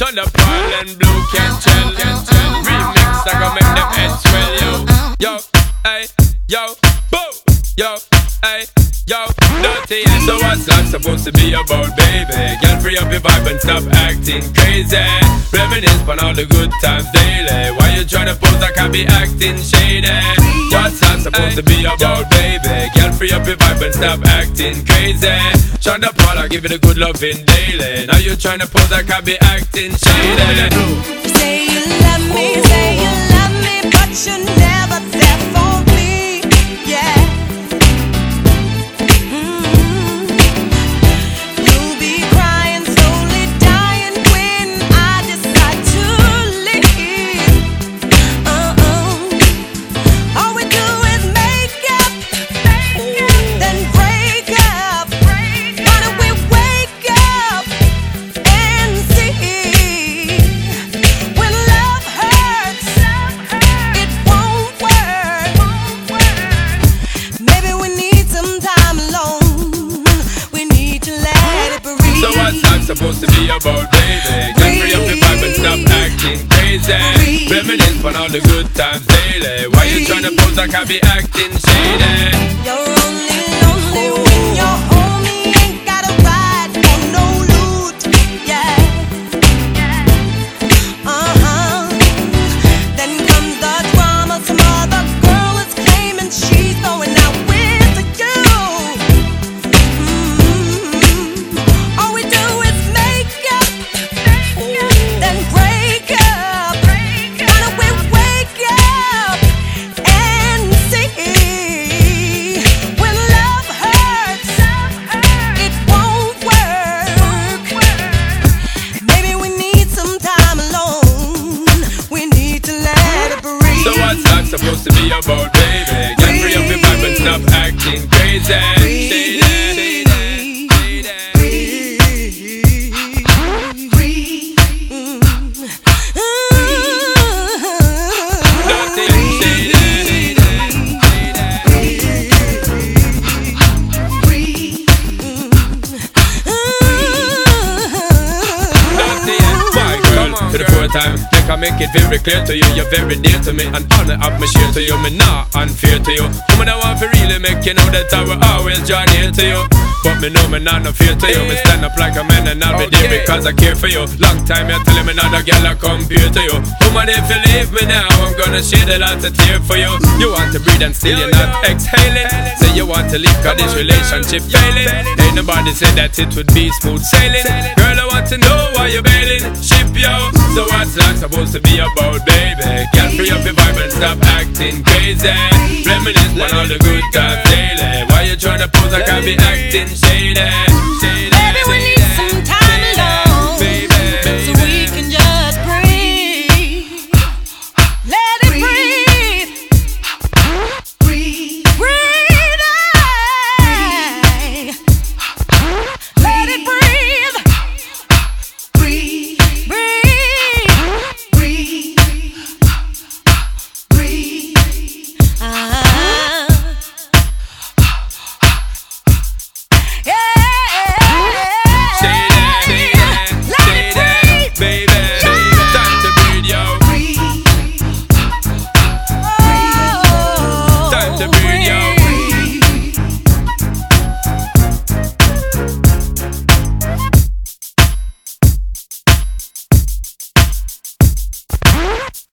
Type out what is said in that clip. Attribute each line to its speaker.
Speaker 1: Sean da Paul and Blu Cantrell. Remix, I gon' make them heads dirty and so what's life supposed to be about, baby? Girl, free up your vibe and stop acting crazy. Reminisce on all the good times daily. Why you tryna pose I be acting shady? What's life supposed to be about, baby? Girl, free up your vibe and stop acting crazy. Paul, I give it a good loving daily. Now you tryna pose I be acting shady.
Speaker 2: Say you love me, say you love me, but you never
Speaker 1: supposed to be about, baby? Get free up your vibe and stop acting crazy. Reminisce on all the good times daily. Why you tryna pose like I be acting shady? Supposed to be about, baby? Get free up your vibe and stop acting crazy. To the fourth time. Make I make it very clear to you, you're very dear to me. And honor of my share to you, me not unfair to you. Woman, I want to really make you know that I will always draw near to you. But me know me not no fear to you. Me stand up like a man and I'll be there because I care for you. Long time you're telling me not a girl I compare to you. Woman, if you leave me now, I'm gonna shed a lot of tears for you. You want to breathe and still you're not exhaling. Say you want to leave cause this relationship failing. Ain't nobody said that it would be smooth sailing. Girl, want to know why you're bailing. Ship yo. So what's life supposed to be about, baby? Girl, free up your vibe and stop acting crazy. Reminisce on all the good times daily. Why you tryna pose I be acting shady?